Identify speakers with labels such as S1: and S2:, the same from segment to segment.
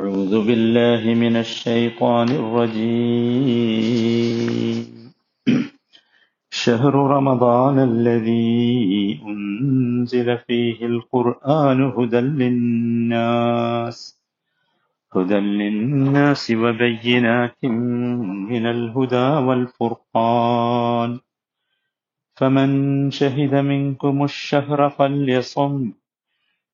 S1: أعوذ بالله من الشيطان الرجيم. شهر رمضان الذي أنزل فيه القرآن هدى للناس هدى للناس وبينات من الهدى والفرقان. فمن شهد منكم الشهر فليصم.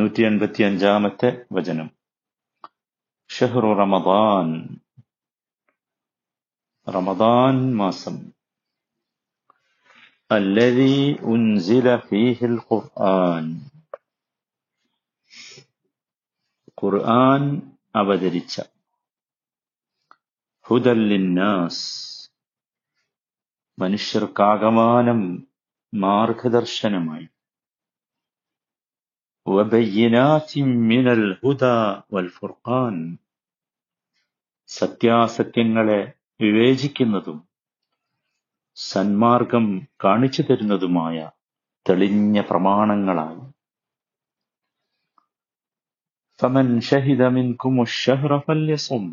S1: നൂറ്റി എൺപത്തി അഞ്ചാമത്തെ വചനം. ഷെഹ്റു റമദാൻ. റമദാൻ മാസം. അല്ലതി ഉൻസില ഫീഹിൽ ഖുർആൻ. ഖുർആൻ അവതരിച്ച. ഹുദല്ലിന്നാസ് മനുഷ്യർക്കാകമാനം മാർഗദർശനമായി. وبينات من الهدى والفرقان സത്യാസത്യങ്ങളെ വിവേചിക്കുന്നതും സന്മാർഗം കാണിച്ചു തരുന്നതുമായ തെളിഞ്ഞ പ്രമാണങ്ങളായി ഫമൻ ഷഹിദ മിൻകും الشهر فليصم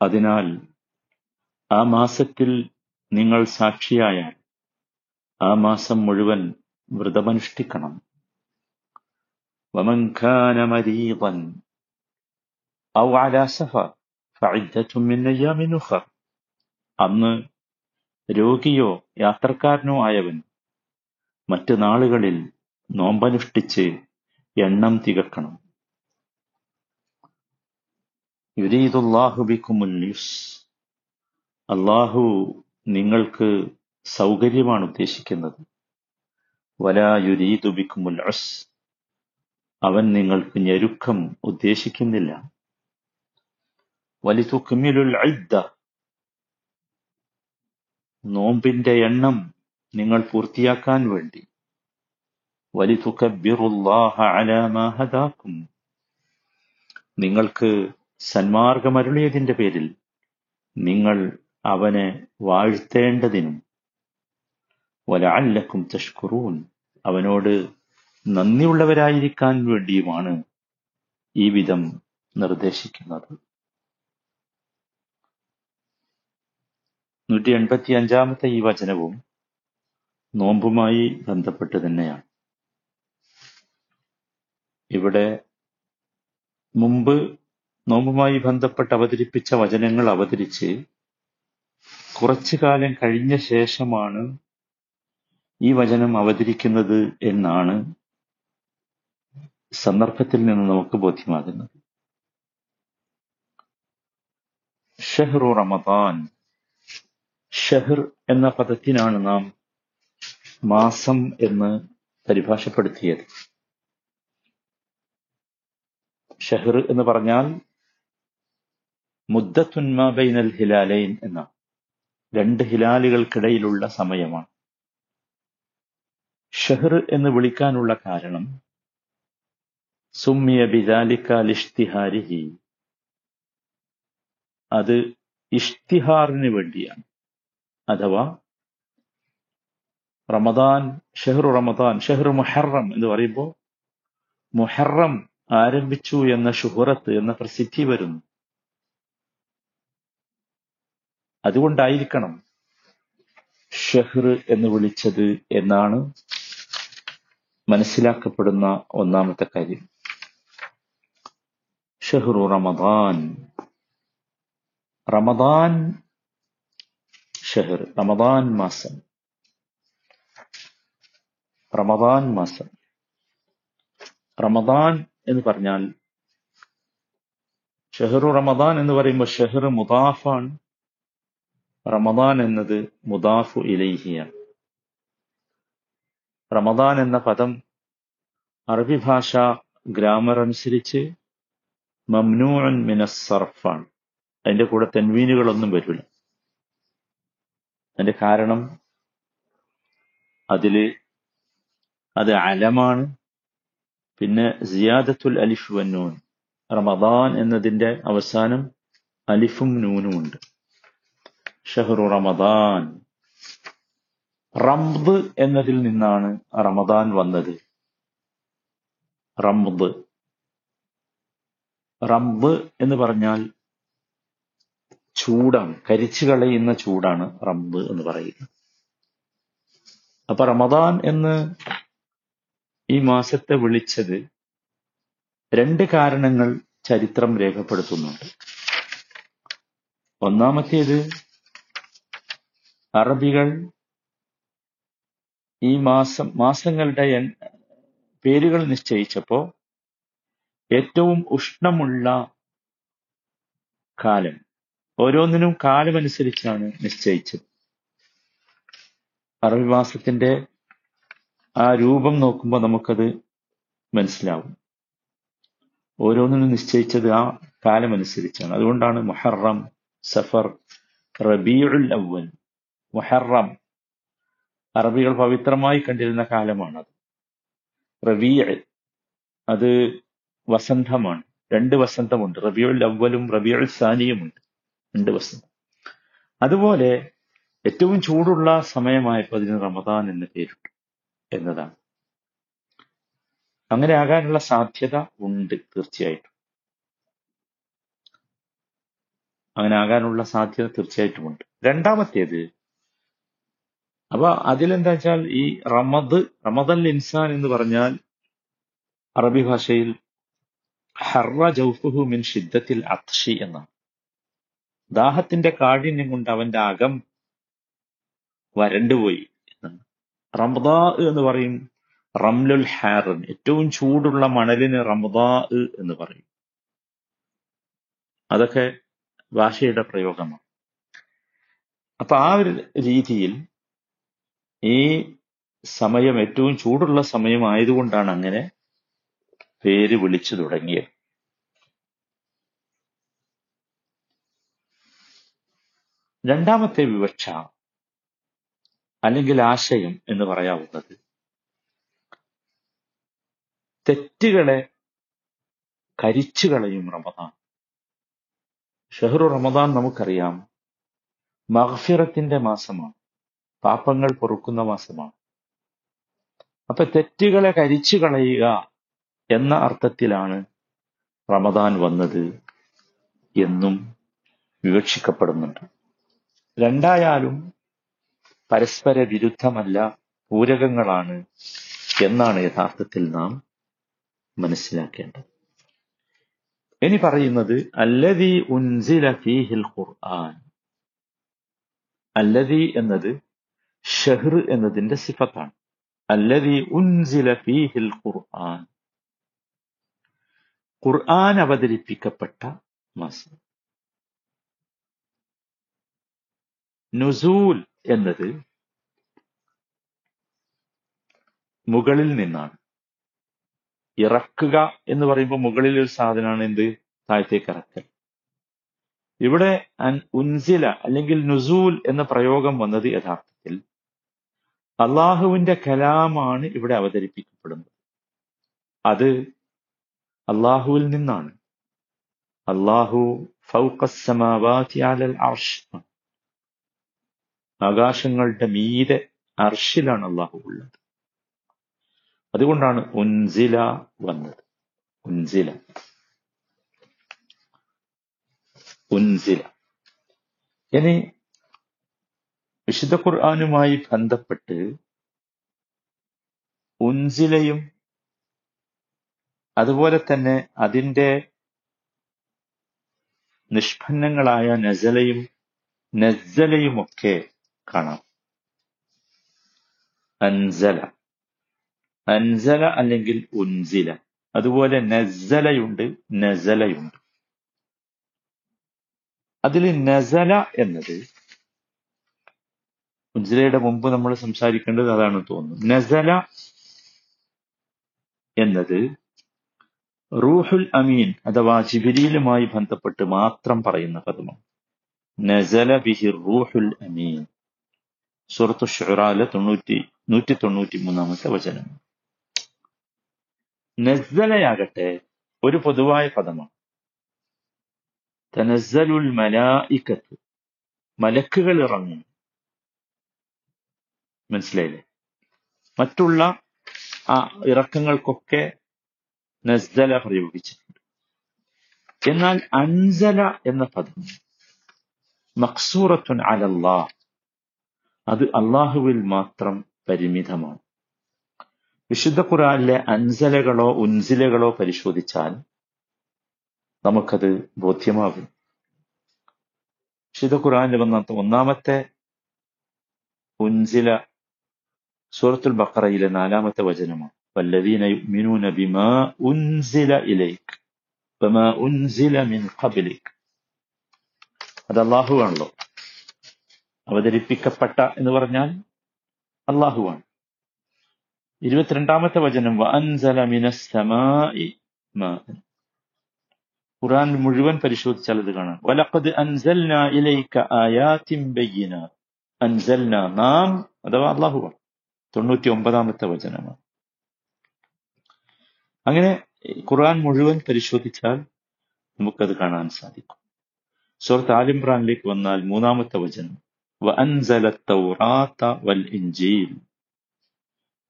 S1: അതിനാൽ ആ മാസത്തിൽ നിങ്ങൾ സാക്ഷിയായാൽ ആ മാസം മുഴുവൻ വ്രതമനുഷ്ഠിക്കണം ومن كان مريضا أو على سفر فعدة من أيام أخر അന്ന് രോഗിയോ യാത്രക്കാരനോ ആയവൻ മറ്റ് നാളുകളിൽ നോമ്പനുഷ്ഠിച്ച് എണ്ണം തികക്കണം യുരീദുല്ലാഹു ബിക്കുമുൽ യുസ് അള്ളാഹു നിങ്ങൾക്ക് സൗകര്യമാണ് ഉദ്ദേശിക്കുന്നത് വലാ യുരീദു ബിക്കുമുൽ അസ് അവൻ നിങ്ങൾക്ക് ഞെരുക്കം ഉദ്ദേശിക്കുന്നില്ല. വലിതുക്കുമിലുൽ ഐദ്ദ നോമ്പിന്റെ എണ്ണം നിങ്ങൾ പൂർത്തിയാക്കാൻ വേണ്ടി. വലിതുക്കബിറുല്ലാഹ അലാ മാ ഹദാക്കും നിങ്ങൾക്ക് സന്മാർഗമരുളിയതിന്റെ പേരിൽ നിങ്ങൾ അവനെ വാഴ്ത്തേണ്ടതിനും. വലഅല്ലക്കും തഷ്കുറൂൻ അവനോട് നന്ദിയുള്ളവരായിരിക്കാൻ വേണ്ടിയുമാണ് ഈ വിധം നിർദ്ദേശിക്കുന്നത്. നൂറ്റി എൺപത്തി അഞ്ചാമത്തെ ഈ വചനവും നോമ്പുമായി ബന്ധപ്പെട്ട് തന്നെയാണ്. ഇവിടെ മുമ്പ് നോമ്പുമായി ബന്ധപ്പെട്ട് അവതരിപ്പിച്ച വചനങ്ങൾ അവതരിച്ച് കുറച്ചു കാലം കഴിഞ്ഞ ശേഷമാണ് ഈ വചനം അവതരിക്കുന്നത് എന്നാണ് സന്ദർഭത്തിൽ നിന്ന് നമുക്ക് ബോധ്യമാകുന്നത്. ഷെഹ്റു റമദാൻ. ഷെഹർ എന്ന പദത്തിനാണ് നാം മാസം എന്ന് പരിഭാഷപ്പെടുത്തിയത്. ഷെഹർ എന്ന് പറഞ്ഞാൽ മുദ്ദത്തുന്മ ബൈനൽ ഹിലാലൈൻ എന്ന രണ്ട് ഹിലാലുകൾക്കിടയിലുള്ള സമയമാണ്. ഷെഹർ എന്ന് വിളിക്കാനുള്ള കാരണം സുമ്മിയ ബിദാലിക്ക ലിഷ്തിഹാരിഹി. അത് ഇഷ്തിഹാറിന് വേണ്ടിയാണ്. അഥവാ റമദാൻ ഷെഹ്റു റമദാൻ ഷെഹ്റു മുഹറം എന്ന് പറയുമ്പോൾ മുഹറം ആരംഭിച്ചു എന്ന ഷുഹറത്ത് എന്ന പ്രസിദ്ധി വരുന്നു. അതുകൊണ്ടായിരിക്കണം ഷെഹ്ർ എന്ന് വിളിച്ചത് എന്നാണ് മനസ്സിലാക്കപ്പെടുന്ന ഒന്നാമത്തെ കാര്യം. ഷെഹ്റു റമദാൻ. റമദാൻ ഷെഹർ റമദാൻ മാസം. റമദാൻ മാസം. റമദാൻ എന്ന് പറഞ്ഞാൽ ഷെഹറു റമദാൻ എന്ന് പറയുമ്പോൾ ഷെഹർ മുദാഫാണ്. റമദാൻ എന്നത് മുദാഫു ഇലൈഹിയാണ്. റമദാൻ എന്ന പദം അറബി ഭാഷ ഗ്രാമർ അനുസരിച്ച് മംനൂഅൻ മിനസ്സർഫാണ് അതിന്റെ കൂടെ തെൻവീനുകളൊന്നും വരില്ല. അതിന്റെ കാരണം അതിൽ അത് അലമാണ്. പിന്നെ സിയാദത്തുൽ അലിഫ് വന്നൂൻ റമദാൻ എന്നതിന്റെ അവസാനം അലിഫും നൂനും ഉണ്ട്. ഷഹറു റമദാൻ. റംദ് എന്നതിൽ നിന്നാണ് റമദാൻ വന്നത്. റംദ്. റംദ് എന്ന് പറഞ്ഞാൽ ചൂടാണ്. കരിച്ചു കളയുന്ന ചൂടാണ് റബ്ബ് എന്ന് പറയുന്നത്. അപ്പൊ റമദാൻ എന്ന് ഈ മാസത്തെ വിളിച്ചത് രണ്ട് കാരണങ്ങൾ ചരിത്രം രേഖപ്പെടുത്തുന്നുണ്ട്. ഒന്നാമത്തേത് അറബികൾ ഈ മാസം മാസങ്ങളുടെ പേരുകൾ നിശ്ചയിച്ചപ്പോ ഏറ്റവും ഉഷ്ണമുള്ള കാലം. ഓരോന്നിനും കാലമനുസരിച്ചാണ് നിശ്ചയിച്ചത്. അറബി മാസത്തിന്റെ ആ രൂപം നോക്കുമ്പോൾ നമുക്കത് മനസ്സിലാവും. ഓരോന്നിനും നിശ്ചയിച്ചത് ആ കാലമനുസരിച്ചാണ്. അതുകൊണ്ടാണ് മുഹറം സഫർ റബീഉൽ അവൽ മുഹറം അറബികൾ പവിത്രമായി കണ്ടിരുന്ന കാലമാണത്. റബീ അത് വസന്തമാണ്. രണ്ട് വസന്തമുണ്ട്. റബിയുൽ അവലും റബിയുൽ സാനിയുമുണ്ട്. രണ്ട് വസന്തം. അതുപോലെ ഏറ്റവും ചൂടുള്ള സമയമായപ്പോൾ അതിന് റമദാൻ എന്ന പേരിട്ടു എന്നതാണ്. അങ്ങനെ ആകാനുള്ള സാധ്യത ഉണ്ട് തീർച്ചയായിട്ടും. അങ്ങനെ ആകാനുള്ള സാധ്യത തീർച്ചയായിട്ടും ഉണ്ട് രണ്ടാമത്തേത് അപ്പൊ അതിലെന്താ വെച്ചാൽ ഈ റമദ് റമദൽ ഇൻസാൻ എന്ന് പറഞ്ഞാൽ അറബി ഭാഷയിൽ ഹർറ ജൗഫുഹു മിൻ ഷിദ്ദത്തിൽ അത്ഷി എന്നാണ് ദാഹത്തിന്റെ കാഠിന്യം കൊണ്ട് അവന്റെ അകം വരണ്ടുപോയി എന്നാണ് റമദാ എന്ന് പറയും. റംലുൽ ഹാറൻ ഏറ്റവും ചൂടുള്ള മണലിന് റംദാ എന്ന് പറയും. അതൊക്കെ ഭാഷയുടെ പ്രയോഗമാണ്. അപ്പൊ ആ ഒരു രീതിയിൽ ഈ സമയം ഏറ്റവും ചൂടുള്ള സമയം ആയതുകൊണ്ടാണ് അങ്ങനെ പേര് വിളിച്ചു തുടങ്ങിയത് രണ്ടാമത്തെ വിവക്ഷ അല്ലെങ്കിൽ ആശയം എന്ന് പറയാവുന്നത് തെറ്റുകളെ കരിച്ചു കളയും റമദാൻ. ഷഹറു റമദാൻ നമുക്കറിയാം മഹഫിറത്തിന്റെ മാസമാണ്. പാപങ്ങൾ പൊറുക്കുന്ന മാസമാണ്. അപ്പൊ തെറ്റുകളെ കരിച്ചു കളയുക എന്ന അർത്ഥത്തിലാണ് റമദാൻ വന്നത് എന്നും വിവക്ഷിക്കപ്പെടുന്നുണ്ട്. രണ്ടായാലും പരസ്പര വിരുദ്ധമല്ല പൂരകങ്ങളാണ് എന്നാണ് യഥാർത്ഥത്തിൽ നാം മനസ്സിലാക്കേണ്ടത്. ഇനി പറയുന്നത് അല്ലതി ഉൻസില ഫീഹിൽ ഖുർആൻ. അല്ലതി എന്നത് ഷഹർ എന്നതിന്റെ സിഫത്താണ്. അല്ലതി ഉൻസില ഫീഹിൽ ഖുർആൻ. ഖുർആൻ അവതരിപ്പിക്കപ്പെട്ട മാസം. നുസൂൽ എന്നത് മുകളിൽ നിന്നാണ്. ഇറക്കുക എന്ന് പറയുമ്പോൾ മുകളിൽ ഒരു സാധനമാണ് എന്ത്? താഴത്തേക്ക് ഇറക്കൽ ഇവിടെ ഉൻസില അല്ലെങ്കിൽ നുസൂൽ എന്ന പ്രയോഗം വന്നത് യഥാർത്ഥത്തിൽ അള്ളാഹുവിന്റെ കലാമാണ് ഇവിടെ അവതരിപ്പിക്കപ്പെടുന്നത്. അത് അള്ളാഹുവിൽ നിന്നാണ്. അള്ളാഹു ആകാശങ്ങളുടെ മീതെ അർഷിലാണ് അള്ളാഹു ഉള്ളത്. അതുകൊണ്ടാണ് ഉൻസില വന്നത്. ഉൻസില. ഉൻസില. ഇനി വിശുദ്ധ ഖുർആാനുമായി ബന്ധപ്പെട്ട് ഉൻസിലയും അതുപോലെ തന്നെ അതിന്റെ നിഷ്പന്നങ്ങളായ നസലയും നസലയുമൊക്കെ കാണാം. അൻസല. അൻസല അല്ലെങ്കിൽ ഉൻസില. അതുപോലെ നസലയുണ്ട് നസലയുണ്ട്. അതിൽ നസല എന്നത് ഉൻസിലയുടെ മുമ്പ് നമ്മൾ സംസാരിക്കേണ്ടത് അതാണ് തോന്നുന്നു. നസല എന്നത് റൂഹുൽ അമീൻ അഥവാ ജിബിരിയിലുമായി ബന്ധപ്പെട്ട് മാത്രം പറയുന്ന പദമാണ്. നസല ബിഹി റൂഹുൽ അമീൻ. സൂറത്തു ഷുറാല തൊണ്ണൂറ്റി നൂറ്റി തൊണ്ണൂറ്റി മൂന്നാമത്തെ വചനം. നസ്സലയാകട്ടെ ഒരു പൊതുവായ പദമാണ്. തനസ്സലുൽ മലായിക്കത്ത്. മലക്കുകൾ ഇറങ്ങും മനസ്സിലായില്ലേ? മറ്റുള്ള ആ ഇറക്കങ്ങൾക്കൊക്കെ നസ്സല പ്രയോഗിച്ചിട്ടുണ്ട് എന്നാൽ അൻസല എന്ന പദം മക്സൂറത്തുൻ അലല്ലാ അത് അള്ളാഹുവിൽ മാത്രം പരിമിതമാണ്. വിശുദ്ധ ഖുറാനിലെ അൻസലകളോ ഉൻസിലകളോ പരിശോധിച്ചാൽ നമുക്കത് ബോധ്യമാകും. വിശുദ്ധ ഖുറാനിൽ വന്ന ഒന്നാമത്തെ ഉൻസില സൂറത്തുൽ ബക്കറയിലെ നാലാമത്തെ വചനമാണ്. വല്ലദീന يؤمنون بما ഉൻസില ഇലൈക് വമാ ഉൻസില من قبلك. അത് അള്ളാഹു ആണല്ലോ അവതരിപ്പിക്കപ്പെട്ട എന്ന് പറഞ്ഞാൽ അള്ളാഹുവാണ് ഇരുപത്തിരണ്ടാമത്തെ വചനം ഖുർആൻ മുഴുവൻ പരിശോധിച്ചാൽ അത് കാണാം. വലഖദ് അൻസൽന ഇലൈക ആയാത്തിൻ ബയ്യിനാത്ത്. അൻസൽന നാം അഥവാ അള്ളാഹുവാണ് തൊണ്ണൂറ്റി ഒമ്പതാമത്തെ വചനമാണ്. അങ്ങനെ ഖുർആൻ മുഴുവൻ പരിശോധിച്ചാൽ നമുക്കത് കാണാൻ സാധിക്കും. സുഹൃത്ത് ആലിംബ്രാനിലേക്ക് വന്നാൽ മൂന്നാമത്തെ വചനം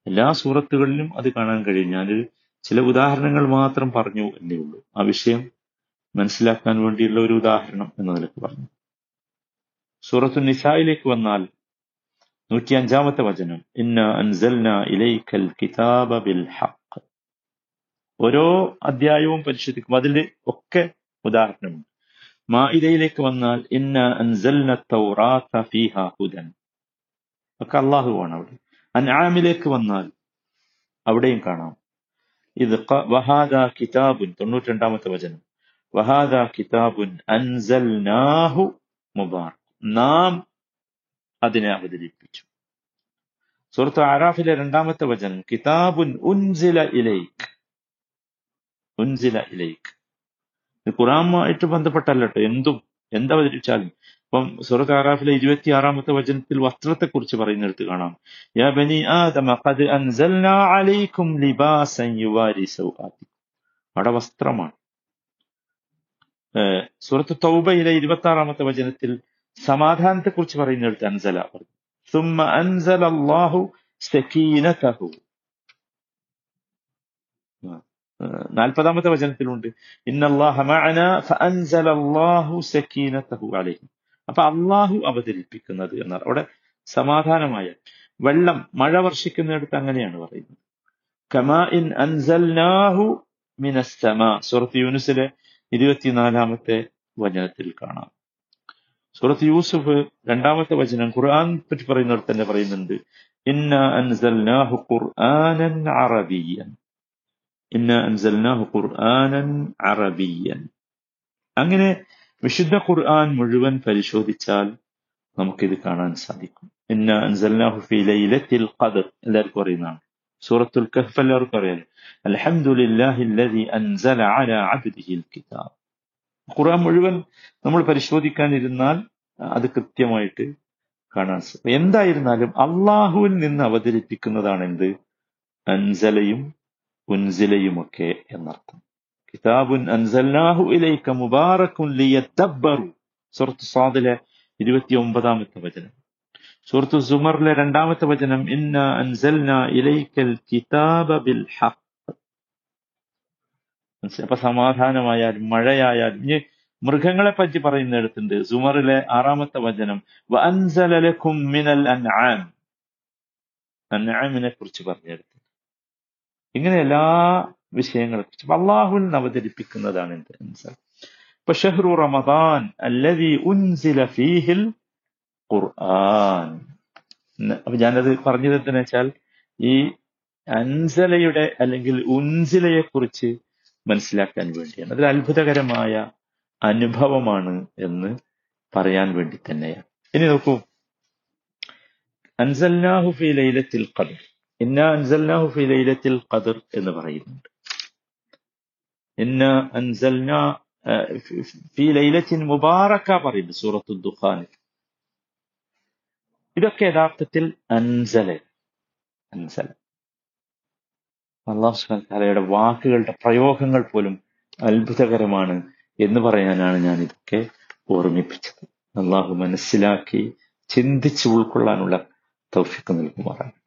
S1: എല്ലാ സൂറത്തുകളിലും അത് കാണാൻ കഴിയും. ഞാൻ ചില ഉദാഹരണങ്ങൾ മാത്രം പറഞ്ഞു എന്നേ ഉള്ളൂ. ആ വിഷയം മനസ്സിലാക്കാൻ വേണ്ടിയുള്ള ഒരു ഉദാഹരണം എന്ന നിലയ്ക്ക് പറഞ്ഞു. സൂറത്തു നിസായിലേക്ക് വന്നാൽ നൂറ്റി അഞ്ചാമത്തെ വചനം ഇന്ന അൻസൽന ഇലൈക്കൽ കിതാബ ബിൽ ഹഖ്. ഓരോ അധ്യായവും പരിശോധിക്കും. അതിൽ ഒക്കെ ഉദാഹരണമുണ്ട്. മാഇദയിലേക്ക് വന്നാൽ ഇന്ന അൻസൽന തൗറാത്ത ഫീഹ ഹുദൻ. അവിടെ. അൻആമിലേക്ക് വന്നാൽ അവിടെയും കാണാം. ഇത് വഹാദ കിതാബുൻ തൊണ്ണൂറ്റി രണ്ടാമത്തെ വചനം. വഹാദ കിതാബുൻ അൻസൽനാഹു മുബാറക്. നാം അതിനെ അവതരിപ്പിച്ചു. സുഹൃത്ത് ആരാഫിലെ രണ്ടാമത്തെ വചനം കിതാബുൻ ഉൻസില ഇലൈക്. ഉൻസില ഇലയിക്ക് ഖുറാമായിട്ട് ബന്ധപ്പെട്ടല്ലോ കേട്ടോ എന്തും എന്തവതരിച്ചാലും ഇപ്പം സുറത്ത് ആറാഫിലെ ഇരുപത്തി ആറാമത്തെ വചനത്തിൽ വസ്ത്രത്തെ കുറിച്ച് പറയുന്നിടത്ത് കാണാം. യാ ബനി ആദമ ഖദ് അൻസൽനാ ലിബാസൻ അവിടെ വസ്ത്രമാണ്. സുഹൃത്ത് തൗബയിലെ ഇരുപത്തി ആറാമത്തെ വചനത്തിൽ സമാധാനത്തെ കുറിച്ച് പറയുന്നിടത്ത് അൻസല പറഞ്ഞു. സുമ്മ അൻസൽ അള്ളാഹു നാൽപ്പതാമത്തെ വചനത്തിലുണ്ട്. അപ്പൊ അള്ളാഹു അവതരിപ്പിക്കുന്നത് എന്നാണ്. അവിടെ സമാധാനമായ വെള്ളം മഴ വർഷിക്കുന്നിടത്ത് അങ്ങനെയാണ് പറയുന്നത്. കമാ ഇൻ അൻസൽനാഹു യൂനുസിലെ ഇരുപത്തിനാലാമത്തെ വചനത്തിൽ കാണാം. സുറത്ത് യൂസുഫ് രണ്ടാമത്തെ വചനം ഖുർആൻ പറ്റി പറയുന്നിടത്ത് തന്നെ പറയുന്നുണ്ട് ഇന്ന അൻസൽനാഹു ഖുർആനൻ അറബിയൻ. ഇന്ന അൻസൽനാഹു ഖുർആനൻ അറബിയൻ അങ്ങനെ വിശുദ്ധ ഖുർആൻ മുഴുവൻ പരിശോധിച്ചാൽ നമുക്കിത് കാണാൻ സാധിക്കും. ഇന്ന അൻസൽനാഹു ഫി ലൈലത്തിൽ ഖദർ എല്ലാവർക്കും അറിയുന്നതാണ്. സൂറത്തുൽ കഹ്ഫ് എല്ലാവർക്കും അറിയാം അൽഹംദുലില്ലാഹി അല്ലദി അൻസല അലാ അബ്ദിഹിൽ കിതാബ് ഖുർആൻ മുഴുവൻ നമ്മൾ പരിശോധിക്കാനിരുന്നാൽ അത് കൃത്യമായിട്ട് കാണാൻ എന്തായിരുന്നാലും അള്ളാഹുവിൽ നിന്ന് അവതരിപ്പിക്കുന്നതാണ് എന്ത് അൻസലയും ഉൻസിലയുമൊക്കെ എന്നർത്ഥം. കിതാബുൻ അൻസൽനാഹു ഇലൈക മുബാറക്കുൻ ലിയദ്ദബ്ബറു. സൂറത്ത് സാദിലെ ഇരുപത്തി ഒമ്പതാമത്തെ വചനം. സൂറത്ത് സുമറിലെ രണ്ടാമത്തെ വചനം ഇന്ന അൻസൽന ഇലൈക്കൽ കിതാബ ബിൽ ഹഖ്? അപ്പൊ സമാധാനമായാലും മഴയായാലും ഇനി മൃഗങ്ങളെ പറ്റി പറയുന്നിടത്തുണ്ട്. സുമറിലെ ആറാമത്തെ വചനം വഅൻസല ലക്കും മിനൽ അൻആം. അൻആമിനെ കുറിച്ച് പറഞ്ഞെടുത്ത് ഇങ്ങനെ എല്ലാ വിഷയങ്ങളെ കുറിച്ച്. അള്ളാഹുവിൽ അവതരിപ്പിക്കുന്നതാണ് എന്ത് ഇപ്പൊ ഷെഹ്റു റമദാൻ അല്ലവി ഉൻസില ഫീഹിൽ ഖുർആൻ. അപ്പൊ ഞാനത് പറഞ്ഞത് എന്തെന്ന് വെച്ചാൽ ഈ അൻസലയുടെ അല്ലെങ്കിൽ ഉൻസിലയെ കുറിച്ച് മനസ്സിലാക്കാൻ വേണ്ടിയാണ്. അതൊരു അത്ഭുതകരമായ അനുഭവമാണ് എന്ന് പറയാൻ വേണ്ടി തന്നെയാണ്. ഇനി നോക്കൂ. അൻസല്ലാഹു ലൈലത്തിൽ ഖദർ. ഇന്ന അൻസൽനാഹു ഫി ലൈലത്തിൽ ഖദർ എന്ന് പറയുന്നുണ്ട്. ഇന്ന അൻസൽനാ ഫി ലൈലത്തിൻ മുബാറക്ക പറയുന്നു സൂറത്തു ദുഖാൻ. ഇതൊക്കെ യഥാർത്ഥത്തിൽ അൻസല അൻസല. അള്ളാഹു സുബ്ഹാനഹു തആലയുടെ വാക്കുകളുടെ പ്രയോഗങ്ങൾ പോലും അത്ഭുതകരമാണ് എന്ന് പറയാനാണ് ഞാൻ ഇതൊക്കെ ഓർമ്മിപ്പിച്ചത്. അള്ളാഹു മനസ്സിലാക്കി ചിന്തിച്ചു ഉൾക്കൊള്ളാനുള്ള തൗഫിക്ക് നൽകുമാറാണ്.